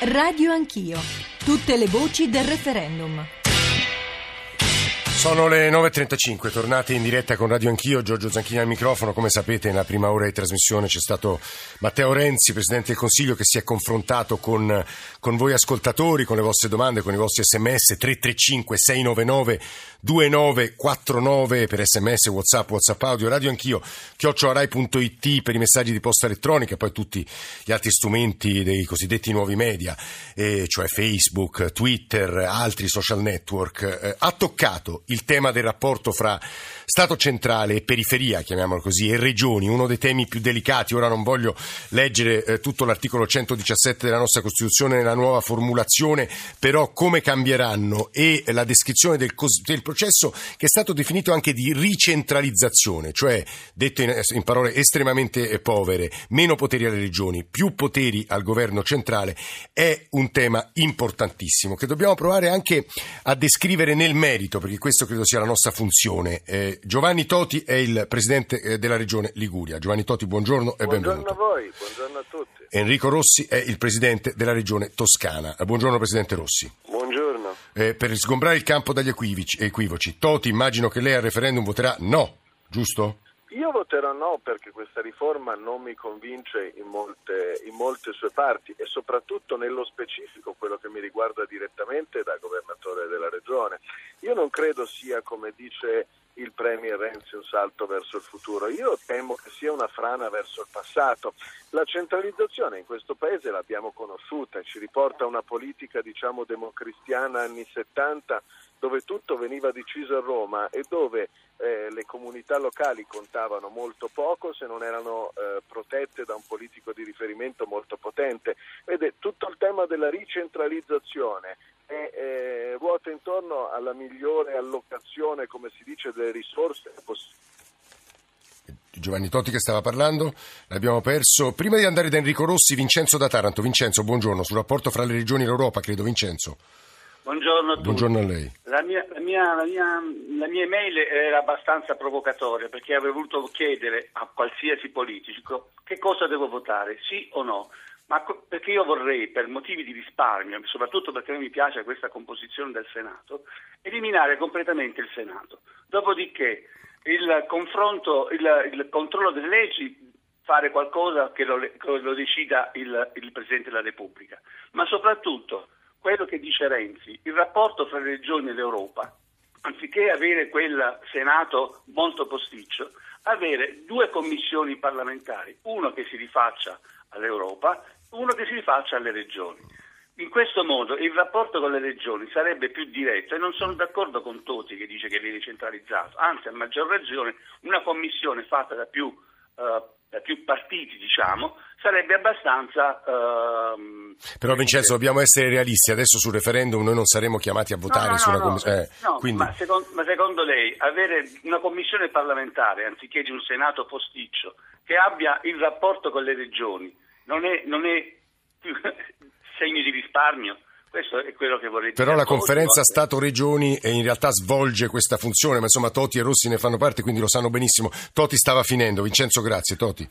Radio Anch'io. Tutte le voci del referendum. Sono le 9.35, tornate in diretta con Radio Anch'io, Giorgio Zanchini al microfono. Come sapete nella prima ora di trasmissione c'è stato Matteo Renzi, Presidente del Consiglio, che si è confrontato con, con voi ascoltatori, con le vostre domande, con i vostri sms 335 699 2949 per sms, whatsapp, whatsapp audio, Radio Anch'io, chiocciorai.it per i messaggi di posta elettronica, poi tutti gli altri strumenti dei cosiddetti nuovi media, eh, cioè Facebook, Twitter, altri social network. Eh, ha toccato il tema del rapporto fra Stato centrale e periferia, chiamiamolo così, e regioni, uno dei temi più delicati. Ora non voglio leggere eh, tutto l'articolo 117 della nostra Costituzione nella nuova formulazione, però come cambieranno e la descrizione del, cos- del processo che è stato definito anche di ricentralizzazione, cioè detto in, in parole estremamente povere, meno poteri alle regioni, più poteri al governo centrale, è un tema importantissimo che dobbiamo provare anche a descrivere nel merito, perché questo credo sia la nostra funzione. Eh, Giovanni Toti è il presidente eh, della regione Liguria. Giovanni Toti, buongiorno e buongiorno benvenuto. Buongiorno a voi, buongiorno a tutti. Enrico Rossi è il presidente della regione Toscana. Buongiorno presidente Rossi. Buongiorno. Eh, per sgombrare il campo dagli equivoci, equivoci, Toti immagino che lei al referendum voterà no, giusto? Io voterò no perché questa riforma non mi convince in molte, in molte, sue parti e soprattutto nello specifico quello che mi riguarda direttamente da governatore della regione. Io non credo sia, come dice il Premier Renzi, un salto verso il futuro. Io temo che sia una frana verso il passato. La centralizzazione in questo Paese l'abbiamo conosciuta ci riporta a una politica, diciamo, democristiana anni 70 dove tutto veniva deciso a Roma e dove eh, le comunità locali contavano molto poco se non erano eh, protette da un politico di riferimento molto potente. Vede, tutto il tema della ricentralizzazione eh, ruota intorno alla migliore allocazione, come si dice, delle risorse possibili. Giovanni Totti che stava parlando, l'abbiamo perso. Prima di andare da Enrico Rossi, Vincenzo da Taranto. Vincenzo, buongiorno. Sul rapporto fra le regioni e l'Europa, credo, Vincenzo. Buongiorno a tutti. Buongiorno a lei. La mia, la, mia, la, mia, la mia, email era abbastanza provocatoria perché avrei voluto chiedere a qualsiasi politico che cosa devo votare, sì o no. Ma perché io vorrei, per motivi di risparmio, soprattutto perché non mi piace questa composizione del Senato, eliminare completamente il Senato. Dopodiché il confronto, il, il controllo delle leggi, fare qualcosa che lo, che lo decida il, il Presidente della Repubblica. Ma soprattutto quello che dice Renzi, il rapporto fra le regioni e l'Europa, anziché avere quel Senato molto posticcio, avere due commissioni parlamentari, uno che si rifaccia all'Europa, uno che si rifaccia alle regioni. In questo modo il rapporto con le regioni sarebbe più diretto e non sono d'accordo con Toti che dice che viene centralizzato, anzi a maggior ragione una commissione fatta da più uh, da più partiti, diciamo, sarebbe abbastanza. Uh, Però, Vincenzo, dobbiamo essere realisti. Adesso sul referendum noi non saremo chiamati a votare no, no, su una no, commissione. Eh, no, quindi... ma, secondo, ma, secondo, lei avere una commissione parlamentare anziché di un Senato posticcio che abbia il rapporto con le regioni non è, non è segno di risparmio? Questo è quello che vorrei dire. Però la conferenza Stato-Regioni in realtà svolge questa funzione, ma insomma Toti e Rossi ne fanno parte, quindi lo sanno benissimo. Toti stava finendo. Vincenzo, grazie. Toti.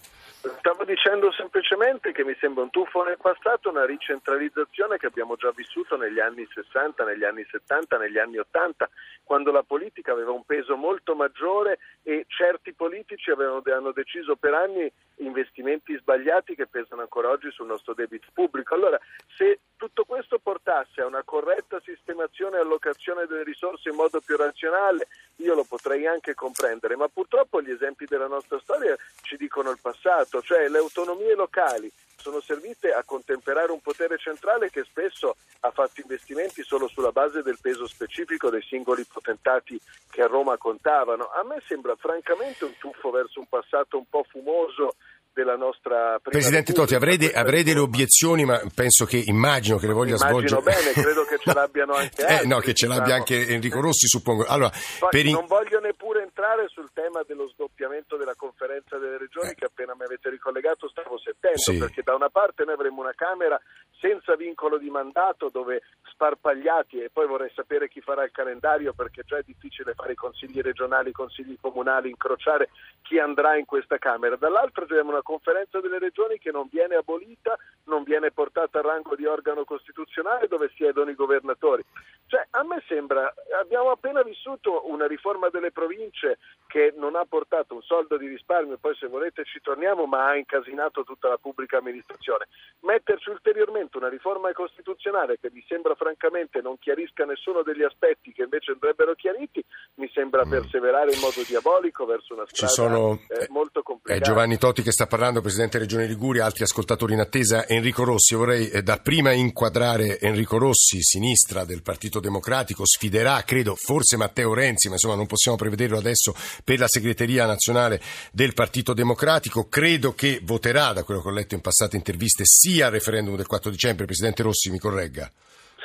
Semplicemente che mi sembra un tuffo nel passato, una ricentralizzazione che abbiamo già vissuto negli anni 60, negli anni 70, negli anni 80, quando la politica aveva un peso molto maggiore e certi politici avevano, hanno deciso per anni investimenti sbagliati che pesano ancora oggi sul nostro debito pubblico. Allora, se tutto questo portasse a una corretta sistemazione e allocazione delle risorse in modo più razionale, io lo potrei anche comprendere, ma purtroppo gli esempi della nostra storia ci dicono il passato, cioè le autonomie locali sono servite a contemperare un potere centrale che spesso ha fatto investimenti solo sulla base del peso specifico dei singoli potentati che a Roma contavano. A me sembra francamente un tuffo verso un passato un po' fumoso della nostra Presidente Totti, avrei, de, avrei, delle obiezioni, ma penso che immagino che le voglia immagino svolgere. bene, credo che ce l'abbiano anche altri. eh, no, che ce l'abbia diciamo. anche Enrico Rossi, suppongo. Allora, per in... non voglio neppure entrare sul tema dello sdoppiamento della conferenza delle regioni Eh. che appena mi avete ricollegato stavo sentendo, Sì. perché da una parte noi avremmo una Camera senza vincolo di mandato dove sparpagliati e poi vorrei sapere chi farà il calendario perché già è difficile fare i consigli regionali, i consigli comunali, incrociare chi andrà in questa Camera. Dall'altro abbiamo una conferenza delle regioni che non viene abolita, non viene portata al rango di organo costituzionale dove siedono i governatori. Cioè, a me sembra, abbiamo appena vissuto una riforma delle province che non ha portato un soldo di risparmio, poi se volete ci torniamo, ma ha incasinato tutta la pubblica amministrazione. Metterci ulteriormente una riforma costituzionale che mi sembra francamente non chiarisca nessuno degli aspetti che invece andrebbero chiariti, mi sembra perseverare in modo diabolico verso una Mm. Strada sono eh, molto è complicata. Giovanni Totti che sta parlando, Presidente Regione Liguria, altri ascoltatori in attesa, Enrico Rossi. Vorrei eh, da prima inquadrare Enrico Rossi, sinistra del Partito Democratico, sfiderà, credo, forse Matteo Renzi, ma insomma non possiamo prevederlo adesso per la segreteria nazionale del Partito Democratico. Credo che voterà, da quello che ho letto in passate interviste, sia al referendum del 4 dicembre. Presidente Rossi, mi corregga.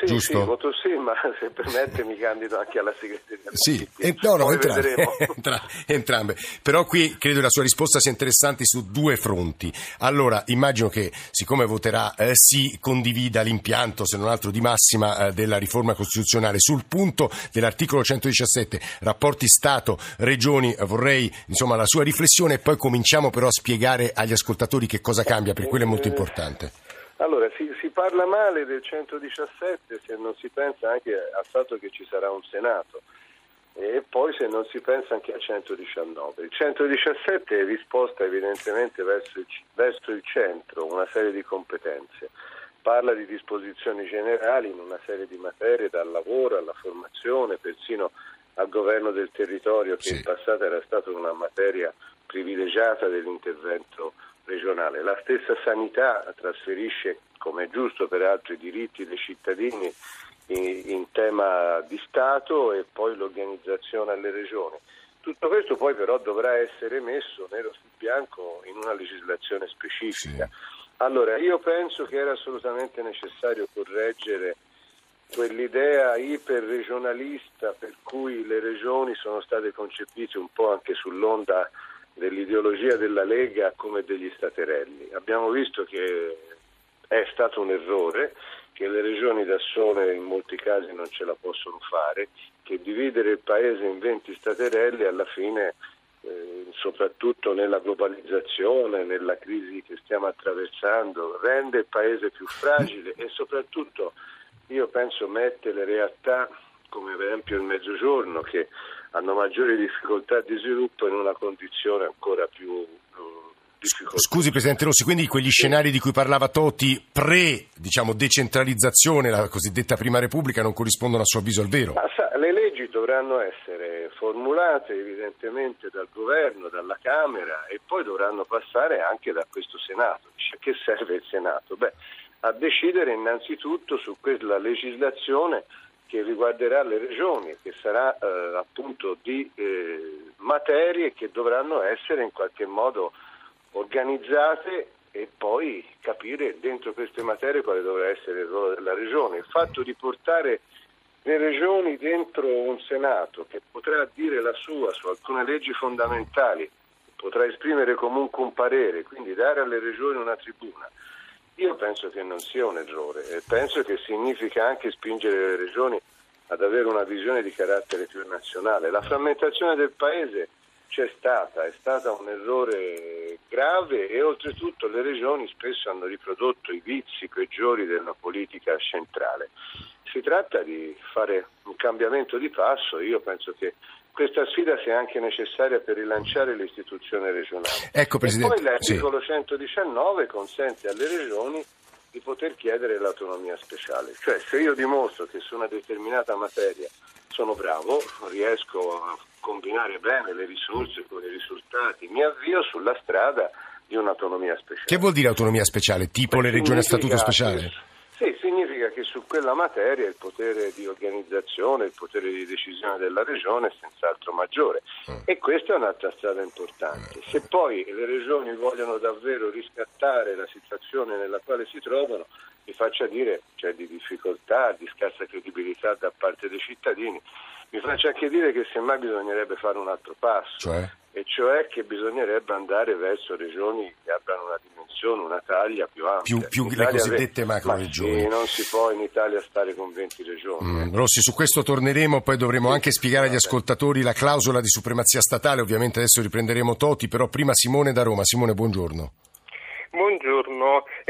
Sì, giusto? sì, voto sì, ma se permette mi candido anche alla segreteria. Sì, eh, no, no, entrambe, entrambe. Però qui credo la sua risposta sia interessante su due fronti. Allora, immagino che siccome voterà eh, sì, condivida l'impianto, se non altro di massima, eh, della riforma costituzionale. Sul punto dell'articolo 117, rapporti Stato-Regioni, eh, vorrei insomma la sua riflessione e poi cominciamo però a spiegare agli ascoltatori che cosa cambia, perché quello è molto importante. Allora, parla male del 117 se non si pensa anche al fatto che ci sarà un Senato e poi se non si pensa anche al 119. Il 117 è risposta evidentemente verso il, verso il centro, una serie di competenze. Parla di disposizioni generali in una serie di materie, dal lavoro alla formazione, persino al governo del territorio, che Sì. in passato era stata una materia privilegiata dell'intervento regionale. La stessa sanità trasferisce, come è giusto peraltro, i diritti dei cittadini in, in tema di Stato e poi l'organizzazione alle regioni. Tutto questo poi però dovrà essere messo nero su bianco in una legislazione specifica. Allora, io penso che era assolutamente necessario correggere quell'idea iperregionalista per cui le regioni sono state concepite un po' anche sull'onda dell'ideologia della Lega come degli staterelli. Abbiamo visto che è stato un errore, che le regioni da sole in molti casi non ce la possono fare, che dividere il paese in 20 staterelli alla fine, eh, soprattutto nella globalizzazione, nella crisi che stiamo attraversando, rende il paese più fragile e soprattutto io penso mette le realtà come per esempio il mezzogiorno che hanno maggiori difficoltà di sviluppo in una condizione ancora più difficoltosa. Scusi Presidente Rossi, quindi quegli scenari di cui parlava Totti pre diciamo, decentralizzazione, la cosiddetta prima repubblica, non corrispondono a suo avviso al vero? Ma sa, le leggi dovranno essere formulate evidentemente dal governo, dalla Camera e poi dovranno passare anche da questo Senato. Dice, che serve il Senato? Beh, a decidere innanzitutto su quella legislazione che riguarderà le regioni, che sarà eh, appunto di eh, materie che dovranno essere in qualche modo organizzate e poi capire dentro queste materie quale dovrà essere il ruolo della regione. Il fatto di portare le regioni dentro un Senato che potrà dire la sua su alcune leggi fondamentali, potrà esprimere comunque un parere, quindi dare alle regioni una tribuna. Io penso che non sia un errore e penso che significa anche spingere le regioni ad avere una visione di carattere più nazionale. La frammentazione del paese c'è stata, è stata un errore grave e oltretutto le regioni spesso hanno riprodotto i vizi peggiori della politica centrale. Si tratta di fare un cambiamento di passo, io penso che questa sfida sia anche necessaria per rilanciare l'istituzione regionale. Ecco, E poi l'articolo 119 consente alle regioni di poter chiedere l'autonomia speciale, cioè se io dimostro che su una determinata materia sono bravo, riesco a combinare bene le risorse con i risultati, mi avvio sulla strada di un'autonomia speciale. Che vuol dire autonomia speciale? Tipo le regioni a statuto speciale? Sì, significa che su quella materia il potere di organizzazione, il potere di decisione della regione è senz'altro maggiore Mm. e questa è un'altra strada importante. Se poi le regioni vogliono davvero riscattare la situazione nella quale si trovano, mi faccia dire c'è di difficoltà, di scarsa credibilità da parte dei cittadini, mi faccia anche dire che semmai bisognerebbe fare un altro passo. Cioè? E cioè che bisognerebbe andare verso regioni che abbiano una dimensione, una taglia più ampia. Più, più le cosiddette macro regioni. Sì, non si può in Italia stare con 20 regioni. Mm, Rossi, su questo torneremo, poi dovremo anche spiegare agli ascoltatori la clausola di supremazia statale, ovviamente adesso riprenderemo Toti, però prima Simone da Roma. Simone, buongiorno.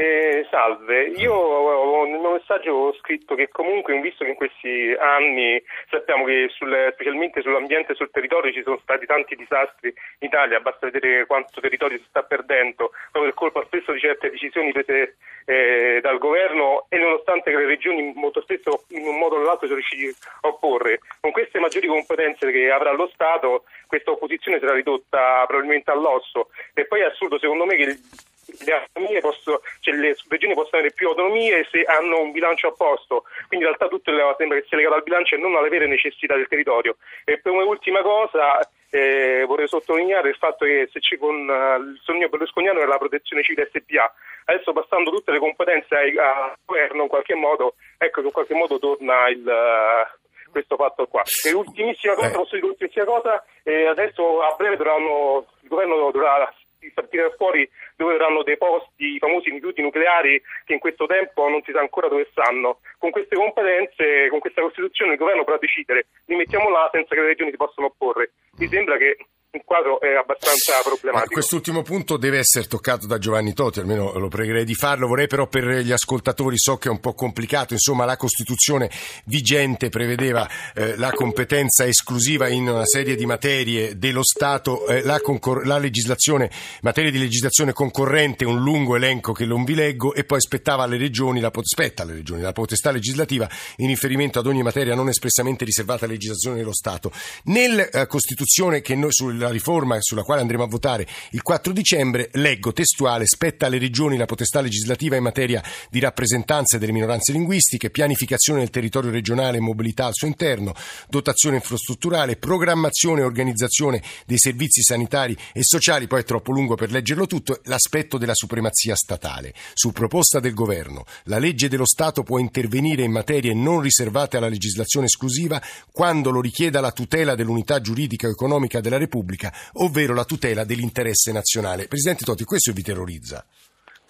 Eh, salve. Io nel mio messaggio ho scritto che comunque, visto che in questi anni sappiamo che sul, specialmente sull'ambiente e sul territorio ci sono stati tanti disastri in Italia, basta vedere quanto territorio si sta perdendo proprio per colpa spesso di certe decisioni prese eh, dal governo e nonostante che le regioni molto spesso in un modo o nell'altro sono riusciti a opporre. Con queste maggiori competenze che avrà lo Stato, questa opposizione sarà ridotta probabilmente all'osso. E poi è assurdo secondo me che le, posso, cioè le regioni possono avere più autonomie se hanno un bilancio a posto, quindi in realtà tutto sembra che sia legato al bilancio e non alle vere necessità del territorio. E per un'ultima cosa eh, vorrei sottolineare il fatto che se ci con uh, il sogno berlusconiano era la protezione civile SPA, adesso passando tutte le competenze al governo in qualche modo, ecco che in qualche modo torna il... Uh, questo fatto qua. E ultimissima cosa, eh. posso dire ultimissima cosa, eh, adesso a breve dovranno, il governo dovrà tirare fuori dove verranno deposti i famosi rifiuti nucleari che in questo tempo non si sa ancora dove stanno. Con queste competenze, con questa Costituzione il governo potrà decidere, li mettiamo là senza che le regioni si possano opporre. Mi sembra che il quadro è abbastanza problematico. Ma quest'ultimo punto deve essere toccato da Giovanni Toti, almeno lo pregherei di farlo. Vorrei però per gli ascoltatori, so che è un po' complicato, insomma la Costituzione vigente prevedeva eh, la competenza esclusiva in una serie di materie dello Stato, eh, la, concor- la, legislazione, materie di legislazione concorrente, un lungo elenco che non vi leggo, e poi spettava alle regioni, la pot- alle regioni la potestà legislativa in riferimento ad ogni materia non espressamente riservata alla legislazione dello Stato. Nella eh, Costituzione che noi sul la riforma sulla quale andremo a votare il 4 dicembre, leggo testuale, spetta alle regioni la potestà legislativa in materia di rappresentanze delle minoranze linguistiche, pianificazione del territorio regionale e mobilità al suo interno, dotazione infrastrutturale, programmazione e organizzazione dei servizi sanitari e sociali, poi è troppo lungo per leggerlo tutto, l'aspetto della supremazia statale. Su proposta del governo, la legge dello Stato può intervenire in materie non riservate alla legislazione esclusiva quando lo richieda la tutela dell'unità giuridica e economica della Repubblica pubblica, ovvero la tutela dell'interesse nazionale. Presidente Totti, questo vi terrorizza?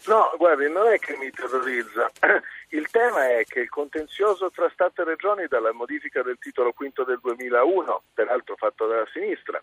No, guardi, non è che mi terrorizza. Il tema è che il contenzioso tra Stato e Regioni dalla modifica del titolo quinto del 2001, peraltro fatto dalla sinistra,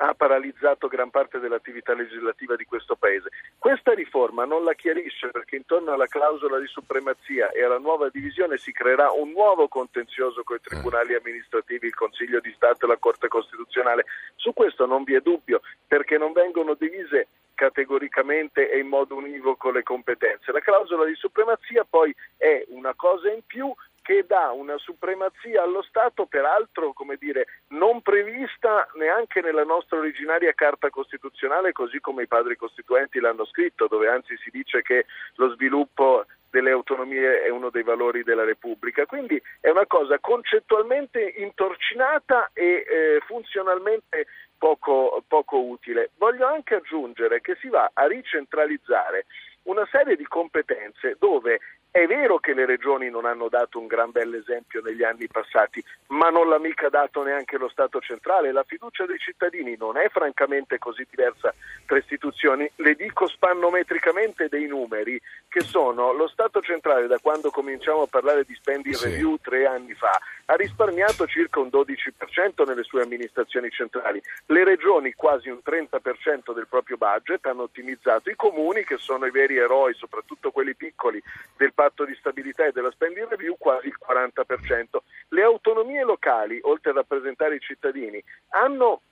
ha paralizzato gran parte dell'attività legislativa di questo Paese. Questa riforma non la chiarisce perché intorno alla clausola di supremazia e alla nuova divisione si creerà un nuovo contenzioso con i tribunali amministrativi, il Consiglio di Stato e la Corte Costituzionale. Su questo non vi è dubbio perché non vengono divise categoricamente e in modo univoco le competenze. La clausola di supremazia poi è una cosa in più che dà una supremazia allo Stato, peraltro come dire, non prevista neanche nella nostra originaria Carta Costituzionale, così come i padri costituenti l'hanno scritto, dove anzi si dice che lo sviluppo delle autonomie è uno dei valori della Repubblica. Quindi è una cosa concettualmente intorcinata e eh, funzionalmente poco, poco utile. Voglio anche aggiungere che si va a ricentralizzare una serie di competenze dove è vero che le regioni non hanno dato un gran bell'esempio negli anni passati, ma non l'ha mica dato neanche lo Stato centrale. La fiducia dei cittadini non è francamente così diversa tra istituzioni. Le dico spannometricamente dei numeri che sono lo Stato centrale da quando cominciamo a parlare di spending sì. review tre anni fa ha risparmiato circa un 12% nelle sue amministrazioni centrali. Le regioni quasi un 30% del proprio budget hanno ottimizzato. I comuni, che sono i veri eroi, soprattutto quelli piccoli, del patto di stabilità e della spending review quasi il 40%. Le autonomie locali, oltre a rappresentare i cittadini, hanno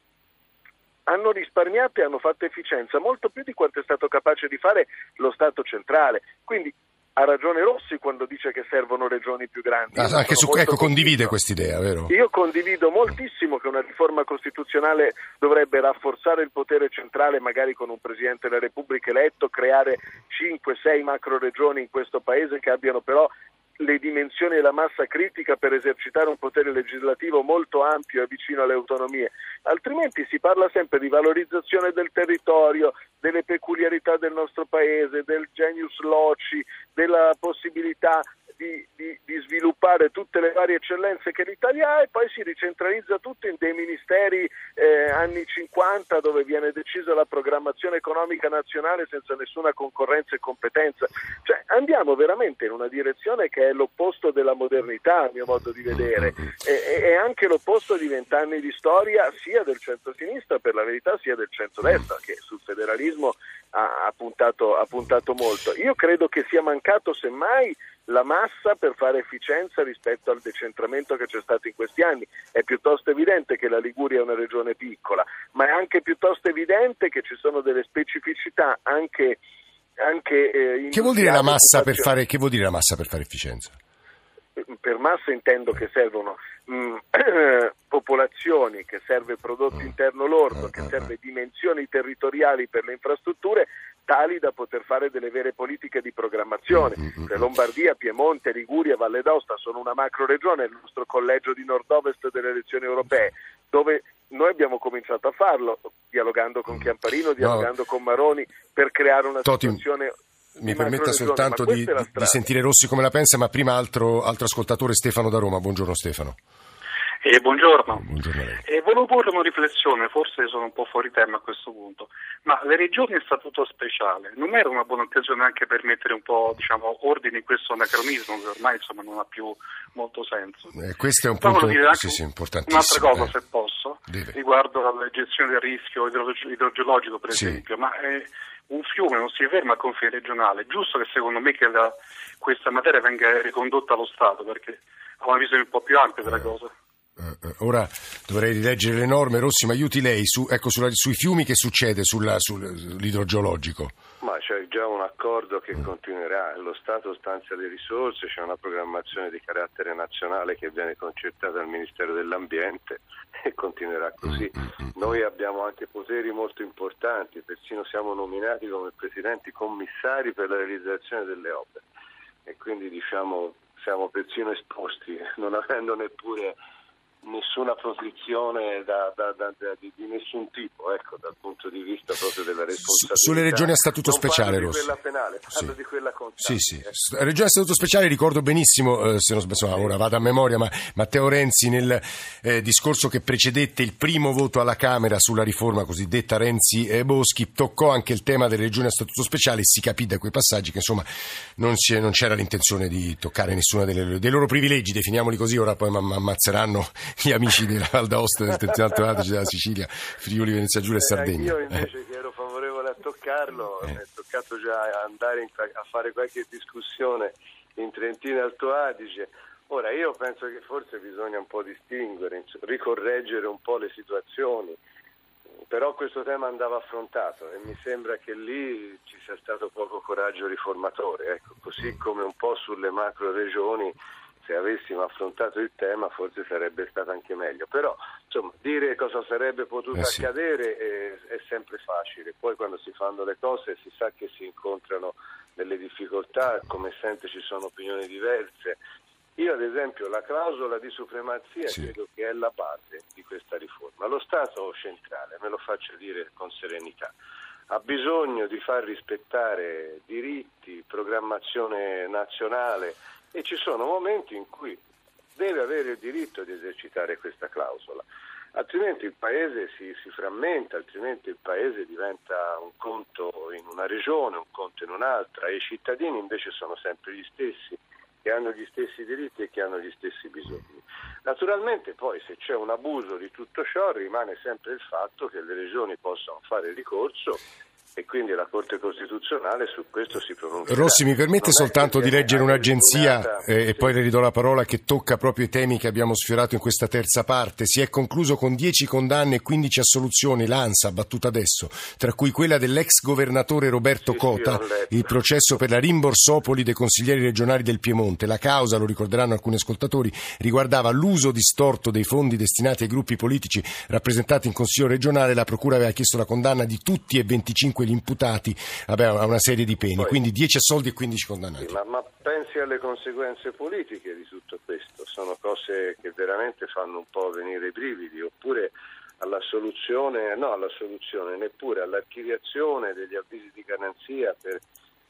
hanno risparmiato e hanno fatto efficienza molto più di quanto è stato capace di fare lo Stato centrale. Quindi ha ragione Rossi quando dice che servono regioni più grandi. Ah, anche su, ecco, condivide quest'idea, vero? Io condivido moltissimo che una riforma costituzionale dovrebbe rafforzare il potere centrale, magari con un Presidente della Repubblica eletto, creare 5-6 macro regioni in questo Paese che abbiano però le dimensioni e la massa critica per esercitare un potere legislativo molto ampio e vicino alle autonomie, altrimenti si parla sempre di valorizzazione del territorio, delle peculiarità del nostro paese, del genius loci, della possibilità di, di, di, sviluppare tutte le varie eccellenze che l'Italia ha e poi si ricentralizza tutto in dei ministeri eh, anni 50 dove viene decisa la programmazione economica nazionale senza nessuna concorrenza e competenza. Cioè, andiamo veramente in una direzione che è l'opposto della modernità, a mio modo di vedere, e, e anche l'opposto di vent'anni di storia sia del centro-sinistra, per la verità, sia del centro-destra, che sul federalismo ha, ha, puntato, ha puntato molto. Io credo che sia mancato semmai la massa per fare efficienza rispetto al decentramento che c'è stato in questi anni. È piuttosto evidente che la Liguria è una regione piccola, ma è anche piuttosto evidente che ci sono delle specificità anche, anche eh, che, vuol dire la massa per fare, che vuol dire la massa per fare efficienza? Per massa intendo che servono mh, mm, popolazioni, che serve prodotto mm. interno lordo, che mm, serve dimensioni territoriali per le infrastrutture tali da poter fare delle vere politiche di programmazione. Cioè, Lombardia, Piemonte, Liguria, Valle d'Aosta sono una macro regione, il nostro collegio di nord-ovest delle elezioni europee, dove noi abbiamo cominciato a farlo, dialogando con Chiamparino, dialogando no. con Maroni, per creare una Toti, situazione mi permetta soltanto di, di, sentire Rossi come la pensa, ma prima altro, altro ascoltatore Stefano da Roma. Buongiorno Stefano. Eh, buongiorno. buongiorno eh, volevo porre una riflessione, forse sono un po' fuori tema a questo punto, ma le regioni a statuto speciale non era una buona occasione anche per mettere un po' diciamo, ordine in questo anacronismo che ormai insomma, non ha più molto senso. Eh, questo è un punto sì, sì, importantissimo. Un'altra cosa, eh. se posso, Deve. riguardo alla gestione del rischio idrogeologico, per sì. esempio, ma eh, un fiume non si ferma a confine regionale, è giusto che secondo me che la, questa materia venga ricondotta allo Stato perché ha una visione un po' più ampia della eh. cosa. Uh, ora dovrei rileggere le norme. Rossi, mi aiuti lei su, ecco, sulla, sui fiumi che succede sulla, sull'idrogeologico? Ma c'è già un accordo che mm. continuerà, lo Stato stanzia le risorse, c'è una programmazione di carattere nazionale che viene concertata dal Ministero dell'Ambiente e continuerà così. Mm, mm, Noi abbiamo anche poteri molto importanti, persino siamo nominati come presidenti commissari per la realizzazione delle opere e quindi diciamo siamo persino esposti, non avendo neppure nessuna posizione da, da, da, di, nessun tipo, ecco, dal punto di vista proprio della responsabilità. Sulle regioni a statuto non speciale, Rossi. di quella penale, parlo sì. di quella contabile. Sì, sì. Ecco. Regione a statuto speciale ricordo benissimo, eh, se non insomma, sì. ora vado a memoria, ma Matteo Renzi nel eh, discorso che precedette il primo voto alla Camera sulla riforma cosiddetta Renzi-Boschi toccò anche il tema delle regioni a statuto speciale e si capì da quei passaggi che insomma non, non c'era l'intenzione di toccare nessuno dei loro privilegi, definiamoli così, ora poi mi ammazzeranno gli amici della Val d'Aosta, del Trentino Adige, della Sicilia, Friuli, Venezia Giulia e eh, Sardegna. Io invece eh. che ero favorevole a toccarlo, eh. mi è toccato già andare in, a fare qualche discussione in Trentino Alto Adige. Ora io penso che forse bisogna un po' distinguere, ricorreggere un po' le situazioni, però questo tema andava affrontato e mi sembra che lì ci sia stato poco coraggio riformatore, ecco, così come un po' sulle macro regioni se avessimo affrontato il tema forse sarebbe stato anche meglio. Però insomma, dire cosa sarebbe potuto eh sì. accadere è, è, sempre facile, poi quando si fanno le cose si sa che si incontrano delle difficoltà, come sempre ci sono opinioni diverse. Io ad esempio la clausola di supremazia sì. credo che è la base di questa riforma. Lo Stato centrale, me lo faccio dire con serenità, ha bisogno di far rispettare diritti, programmazione nazionale, e ci sono momenti in cui deve avere il diritto di esercitare questa clausola, altrimenti il paese si, si, frammenta, altrimenti il paese diventa un conto in una regione, un conto in un'altra. E i cittadini invece sono sempre gli stessi che hanno gli stessi diritti e che hanno gli stessi bisogni. Naturalmente poi se c'è un abuso di tutto ciò rimane sempre il fatto che le regioni possano fare ricorso e quindi la Corte Costituzionale su questo si pronuncia. Rossi, mi permette soltanto di leggere un'agenzia eh, e poi le ridò la parola che tocca proprio i temi che abbiamo sfiorato in questa terza parte. Si è concluso con 10 condanne e 15 assoluzioni l'ANSA battuta adesso, tra cui quella dell'ex governatore Roberto sì, Cota, sì, il processo per la rimborsopoli dei consiglieri regionali del Piemonte. La causa, lo ricorderanno alcuni ascoltatori, riguardava l'uso distorto dei fondi destinati ai gruppi politici rappresentati in Consiglio regionale. La Procura aveva chiesto la condanna di tutti e 25 gli imputati a una serie di pene, Poi, quindi 10 assolti e 15 condannati. Sì, ma, ma pensi alle conseguenze politiche di tutto questo, sono cose che veramente fanno un po' venire i brividi, oppure alla soluzione, no alla soluzione, neppure all'archiviazione degli avvisi di garanzia per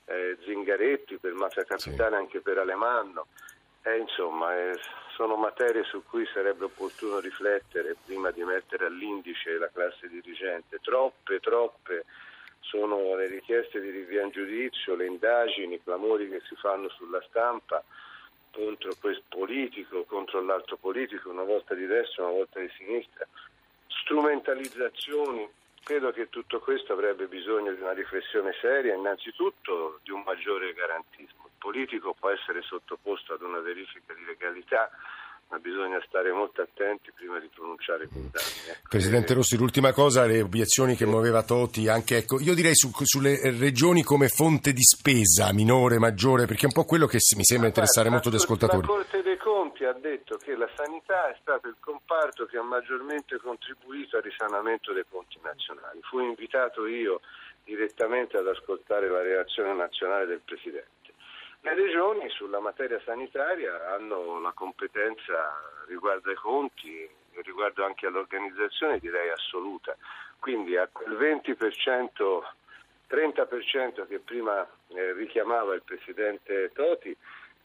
eh, Zingaretti, per Mafia Capitale sì. anche per Alemanno. Eh, insomma, eh, sono materie su cui sarebbe opportuno riflettere prima di mettere all'indice la classe dirigente. Troppe, troppe sono le richieste di rinvio in giudizio, le indagini, i clamori che si fanno sulla stampa contro questo politico, contro l'altro politico, una volta di destra, una volta di sinistra, strumentalizzazioni. Credo che tutto questo avrebbe bisogno di una riflessione seria, innanzitutto di un maggiore garantismo. Il politico può essere sottoposto ad una verifica di legalità, ma bisogna stare molto attenti prima di pronunciare condanne. Eh. Presidente Rossi, l'ultima cosa, le obiezioni che muoveva Toti, anche, ecco, io direi su, sulle regioni come fonte di spesa minore, maggiore, perché è un po' quello che mi sembra interessare molto gli ascoltatori. La Corte dei Conti ha detto che la sanità è stato il comparto che ha maggiormente contribuito al risanamento dei conti nazionali. Fui invitato io direttamente ad ascoltare la reazione nazionale del Presidente. Le regioni sulla materia sanitaria hanno la competenza riguardo ai conti riguardo anche all'organizzazione direi assoluta. Quindi a quel 20%, 30% che prima eh, richiamava il Presidente Toti,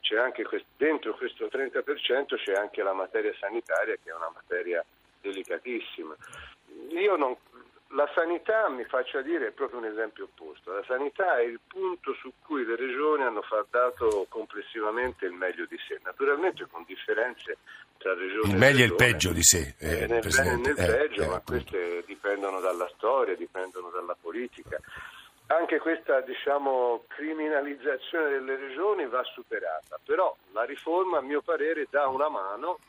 c'è anche questo, dentro questo 30% c'è anche la materia sanitaria che è una materia delicatissima. Io non, la sanità, mi faccia dire, è proprio un esempio opposto. La sanità è il punto su cui le regioni hanno dato complessivamente il meglio di sé, naturalmente con differenze tra regioni il meglio e il peggio di sé. Eh, nel bene e nel eh, peggio, eh, ma queste dipendono dalla storia, dipendono dalla politica. Anche questa diciamo, criminalizzazione delle regioni va superata, però la riforma a mio parere dà una mano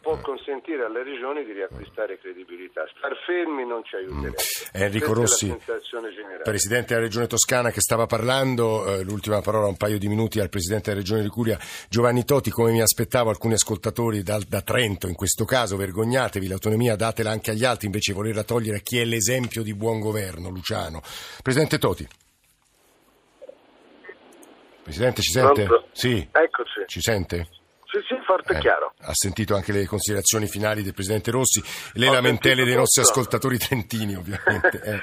può consentire alle regioni di riacquistare credibilità. Star fermi non ci aiuterebbe. Mm. Enrico Rossi, Presidente della Regione Toscana che stava parlando, eh, l'ultima parola un paio di minuti al Presidente della Regione Liguria Giovanni Toti, come mi aspettavo alcuni ascoltatori da, da Trento in questo caso, vergognatevi, l'autonomia datela anche agli altri invece di volerla togliere a chi è l'esempio di buon governo, Luciano. Presidente Toti. Presidente ci sente? Pronto? Sì. Eccoci. Ci sente? Sì, sì, forte e eh, chiaro. Ha sentito anche le considerazioni finali del Presidente Rossi, le Ho lamentele dei nostri tutto. ascoltatori trentini ovviamente. Eh.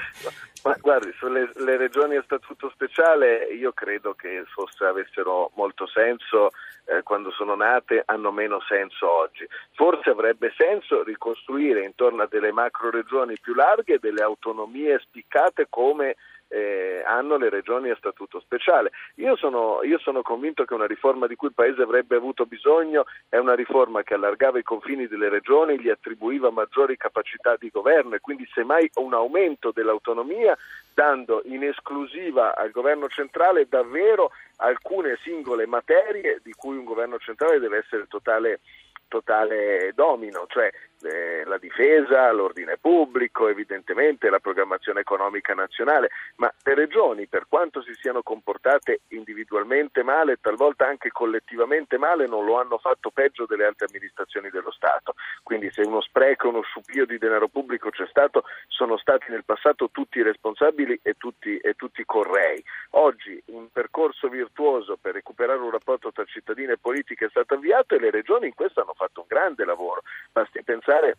Ma guardi, sulle regioni a statuto speciale io credo che forse avessero molto senso eh, quando sono nate, hanno meno senso oggi. Forse avrebbe senso ricostruire intorno a delle macro regioni più larghe delle autonomie spiccate come eh, hanno le regioni a statuto speciale. Io sono, io sono, convinto che una riforma di cui il Paese avrebbe avuto bisogno è una riforma che allargava i confini delle regioni, gli attribuiva maggiori capacità di governo e quindi semmai un aumento dell'autonomia dando in esclusiva al governo centrale davvero alcune singole materie di cui un governo centrale deve essere totale totale domino, cioè eh, la difesa, l'ordine pubblico, evidentemente la programmazione economica nazionale, ma le regioni, per quanto si siano comportate individualmente male, talvolta anche collettivamente male, non lo hanno fatto peggio delle altre amministrazioni dello Stato. Quindi se uno spreco, uno sciupio di denaro pubblico c'è stato, sono stati nel passato tutti responsabili e tutti, e tutti correi. Oggi un percorso virtuoso per recuperare un rapporto tra cittadini e politica è stato avviato e le regioni in questo hanno fatto un grande lavoro. Basti pensare pensare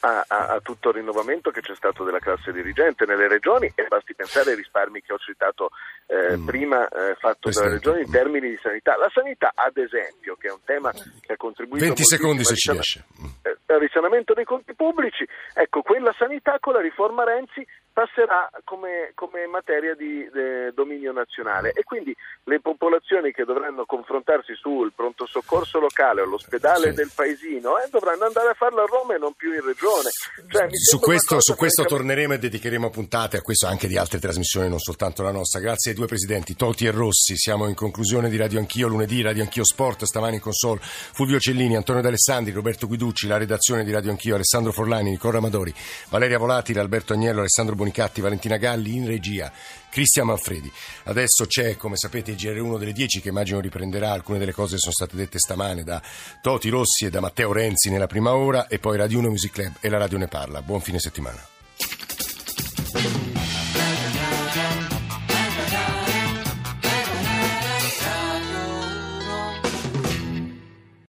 a, a, a, tutto il rinnovamento che c'è stato della classe dirigente nelle regioni e basti pensare ai risparmi che ho citato eh, mm. prima eh, fatto dalle regioni in termini di sanità. La sanità, ad esempio, che è un tema che ha contribuito 20 secondi se ci riesce. Eh, risanamento dei conti pubblici, ecco, quella sanità con la riforma Renzi passerà come, come materia di eh, dominio nazionale e quindi le popolazioni che dovranno confrontarsi sul pronto soccorso locale o l'ospedale sì. del paesino eh, dovranno andare a farlo a Roma e non più in regione. Cioè, su questo, su questo torneremo e dedicheremo puntate a questo anche di altre trasmissioni, non soltanto la nostra. Grazie ai due presidenti, Toti e Rossi. Siamo in conclusione di Radio Anch'io lunedì, Radio Anch'io Sport, stamani in console Fulvio Cellini, Antonio D'Alessandri, Roberto Guiducci, la redazione di Radio Anch'io, Alessandro Forlani, Nicola Amadori, Valeria Volatile, Alberto Agnello, Alessandro Bonicatti, Valentina Galli in regia, Cristian Manfredi. Adesso c'è, come sapete, il GR1 delle 10 che immagino riprenderà alcune delle cose che sono state dette stamane da Toti Rossi e da Matteo Renzi nella prima ora e poi Radio 1 Music Club e la radio ne parla. Buon fine settimana.